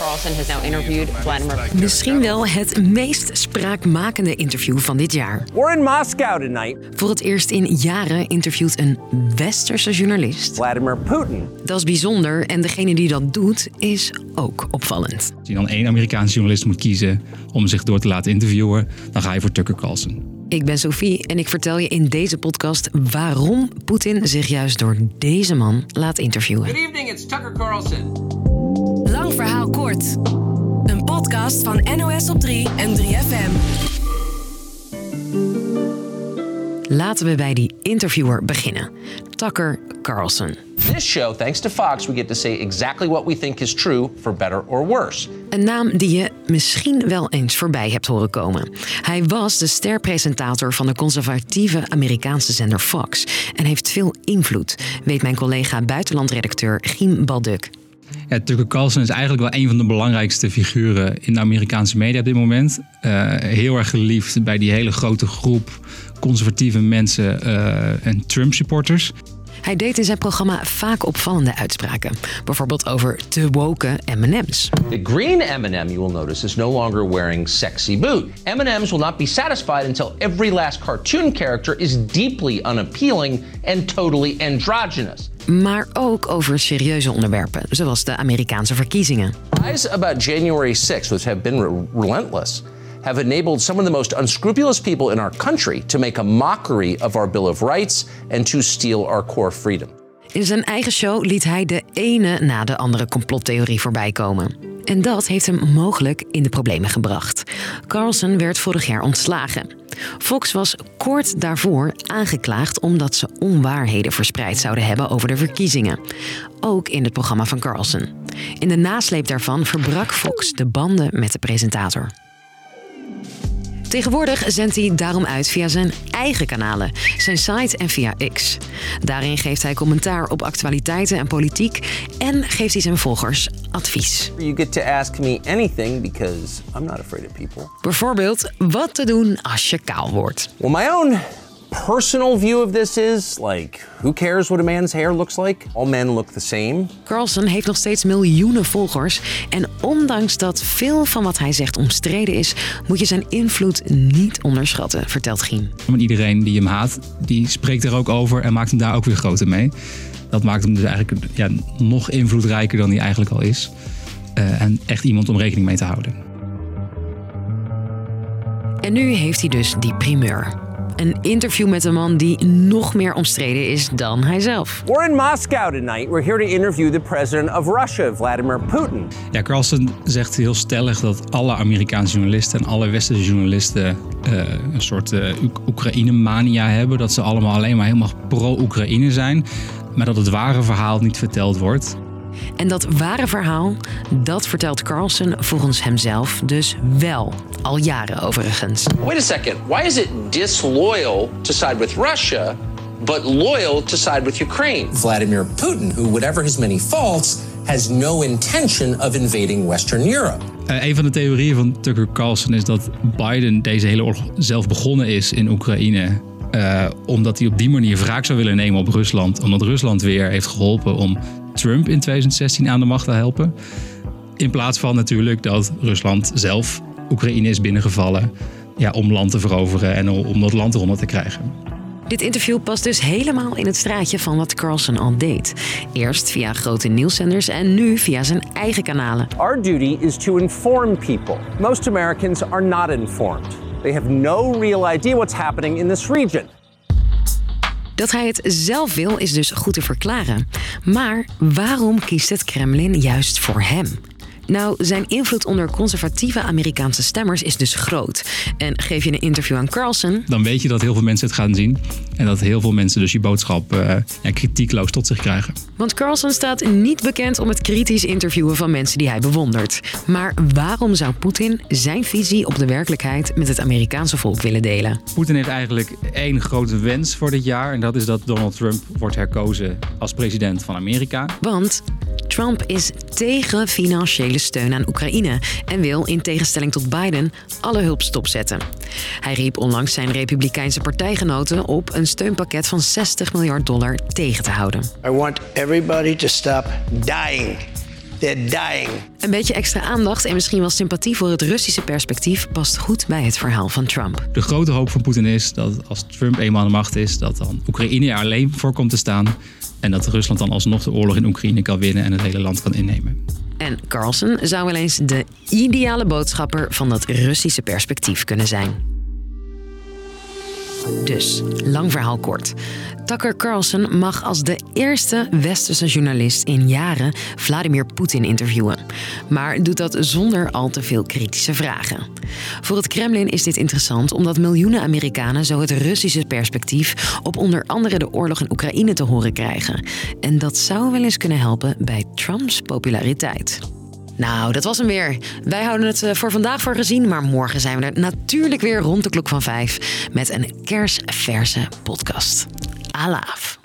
Carlson has now interviewed Vladimir Misschien wel het meest spraakmakende interview van dit jaar. We're in Moscow tonight. Voor het eerst in jaren interviewt een westerse journalist. Vladimir Putin. Dat is bijzonder en degene die dat doet is ook opvallend. Als je dan één Amerikaanse journalist moet kiezen om zich door te laten interviewen, dan ga je voor Tucker Carlson. Ik ben Sophie en ik vertel je in deze podcast waarom Poetin zich juist door deze man laat interviewen. Good evening, it's Tucker Carlson. Lang verhaal kort. Een podcast van NOS op 3 en 3FM. Laten we bij die interviewer beginnen. Tucker Carlson. This show, thanks to Fox, we get to say exactly what we think is true, for better or worse. Een naam die je misschien wel eens voorbij hebt horen komen. Hij was de sterpresentator van de conservatieve Amerikaanse zender Fox en heeft veel invloed, weet mijn collega buitenlandredacteur Giem Balduk. Ja, Tucker Carlson is eigenlijk wel een van de belangrijkste figuren in de Amerikaanse media op dit moment. Uh, heel erg geliefd bij die hele grote groep conservatieve mensen uh, en Trump-supporters. Hij deed in zijn programma vaak opvallende uitspraken. Bijvoorbeeld over te woke M&M's. The green M&M, you will notice, is no longer wearing sexy boot. M&M's will not be satisfied until every last cartoon character is deeply unappealing and totally androgynous. Maar ook over serieuze onderwerpen, zoals de Amerikaanse verkiezingen. Lies about January 6th, which have been re relentless, have enabled some of the most unscrupulous people in our country to make a mockery of our Bill of Rights and to steal our core freedom. In zijn eigen show liet hij de ene na de andere complottheorie voorbij komen. En dat heeft hem mogelijk in de problemen gebracht. Carlson werd vorig jaar ontslagen. Fox was kort daarvoor aangeklaagd omdat ze onwaarheden verspreid zouden hebben over de verkiezingen. Ook in het programma van Carlson. In de nasleep daarvan verbrak Fox de banden met de presentator. Tegenwoordig zendt hij daarom uit via zijn eigen kanalen, zijn site en via X. Daarin geeft hij commentaar op actualiteiten en politiek en geeft hij zijn volgers advies. You get to ask me anything because I'm not afraid of people. Bijvoorbeeld wat te doen als je kaal wordt. Well, my own personal view of this is like, who cares what a man's hair looks like? All men look the same. Carlson heeft nog steeds miljoenen volgers. En ondanks dat veel van wat hij zegt omstreden is, moet je zijn invloed niet onderschatten, vertelt Giem. Iedereen die hem haat, die spreekt er ook over en maakt hem daar ook weer groter mee. Dat maakt hem dus eigenlijk ja, nog invloedrijker dan hij eigenlijk al is. Uh, en echt iemand om rekening mee te houden. En nu heeft hij dus die primeur. Een interview met een man die nog meer omstreden is dan hijzelf. We're in Moscow tonight. We're here to interview the president of Russia, Vladimir Putin. Ja, Carlson zegt heel stellig dat alle Amerikaanse journalisten en alle westerse journalisten uh, een soort uh, Oekraïne-mania hebben. Dat ze allemaal alleen maar helemaal pro-Oekraïne zijn. Maar dat het ware verhaal niet verteld wordt. En dat ware verhaal, dat vertelt Carlson volgens hemzelf dus wel. Al jaren overigens. Wait a second. Why is it disloyal to side with Russia, but loyal to side with Ukraine? Vladimir Putin, who, whatever his many faults, has no intention of invading Western Europe. Uh, een van de theorieën van Tucker Carlson is dat Biden deze hele oorlog zelf begonnen is in Oekraïne. Uh, omdat hij op die manier wraak zou willen nemen op Rusland. Omdat Rusland weer heeft geholpen om Trump in 2016 aan de macht te helpen. In plaats van natuurlijk dat Rusland zelf Oekraïne is binnengevallen ja, om land te veroveren en om dat land eronder te krijgen. Dit interview past dus helemaal in het straatje van wat Carlson al deed. Eerst via grote nieuwszenders en nu via zijn eigen kanalen. Our duty is to inform people. Most Americans are not informed. They have no real idea what's happening in this region. Dat hij het zelf wil is dus goed te verklaren. Maar waarom kiest het Kremlin juist voor hem? Nou, zijn invloed onder conservatieve Amerikaanse stemmers is dus groot. En geef je een interview aan Carlson... Dan weet je dat heel veel mensen het gaan zien. En dat heel veel mensen dus je boodschap uh, ja, kritiekloos tot zich krijgen. Want Carlson staat niet bekend om het kritisch interviewen van mensen die hij bewondert. Maar waarom zou Poetin zijn visie op de werkelijkheid met het Amerikaanse volk willen delen? Poetin heeft eigenlijk één grote wens voor dit jaar. En dat is dat Donald Trump wordt herkozen als president van Amerika. Want Trump is tegen financiële steun aan Oekraïne en wil in tegenstelling tot Biden alle hulp stopzetten. Hij riep onlangs zijn Republikeinse partijgenoten op een steunpakket van 60 miljard dollar tegen te houden. I want everybody to stop dying They're dying. Een beetje extra aandacht en misschien wel sympathie voor het Russische perspectief past goed bij het verhaal van Trump. De grote hoop van Poetin is dat als Trump eenmaal aan de macht is, dat dan Oekraïne er alleen voor komt te staan. En dat Rusland dan alsnog de oorlog in Oekraïne kan winnen en het hele land kan innemen. En Carlson zou wel eens de ideale boodschapper van dat Russische perspectief kunnen zijn. Dus, lang verhaal kort. Tucker Carlson mag als de eerste westerse journalist in jaren Vladimir Poetin interviewen. Maar doet dat zonder al te veel kritische vragen. Voor het Kremlin is dit interessant omdat miljoenen Amerikanen zo het Russische perspectief op onder andere de oorlog in Oekraïne te horen krijgen. En dat zou wel eens kunnen helpen bij Trumps populariteit. Nou, dat was hem weer. Wij houden het eh, voor vandaag voor gezien, maar morgen zijn we er natuurlijk weer rond de klok van vijf met een kersverse podcast. Alaaf.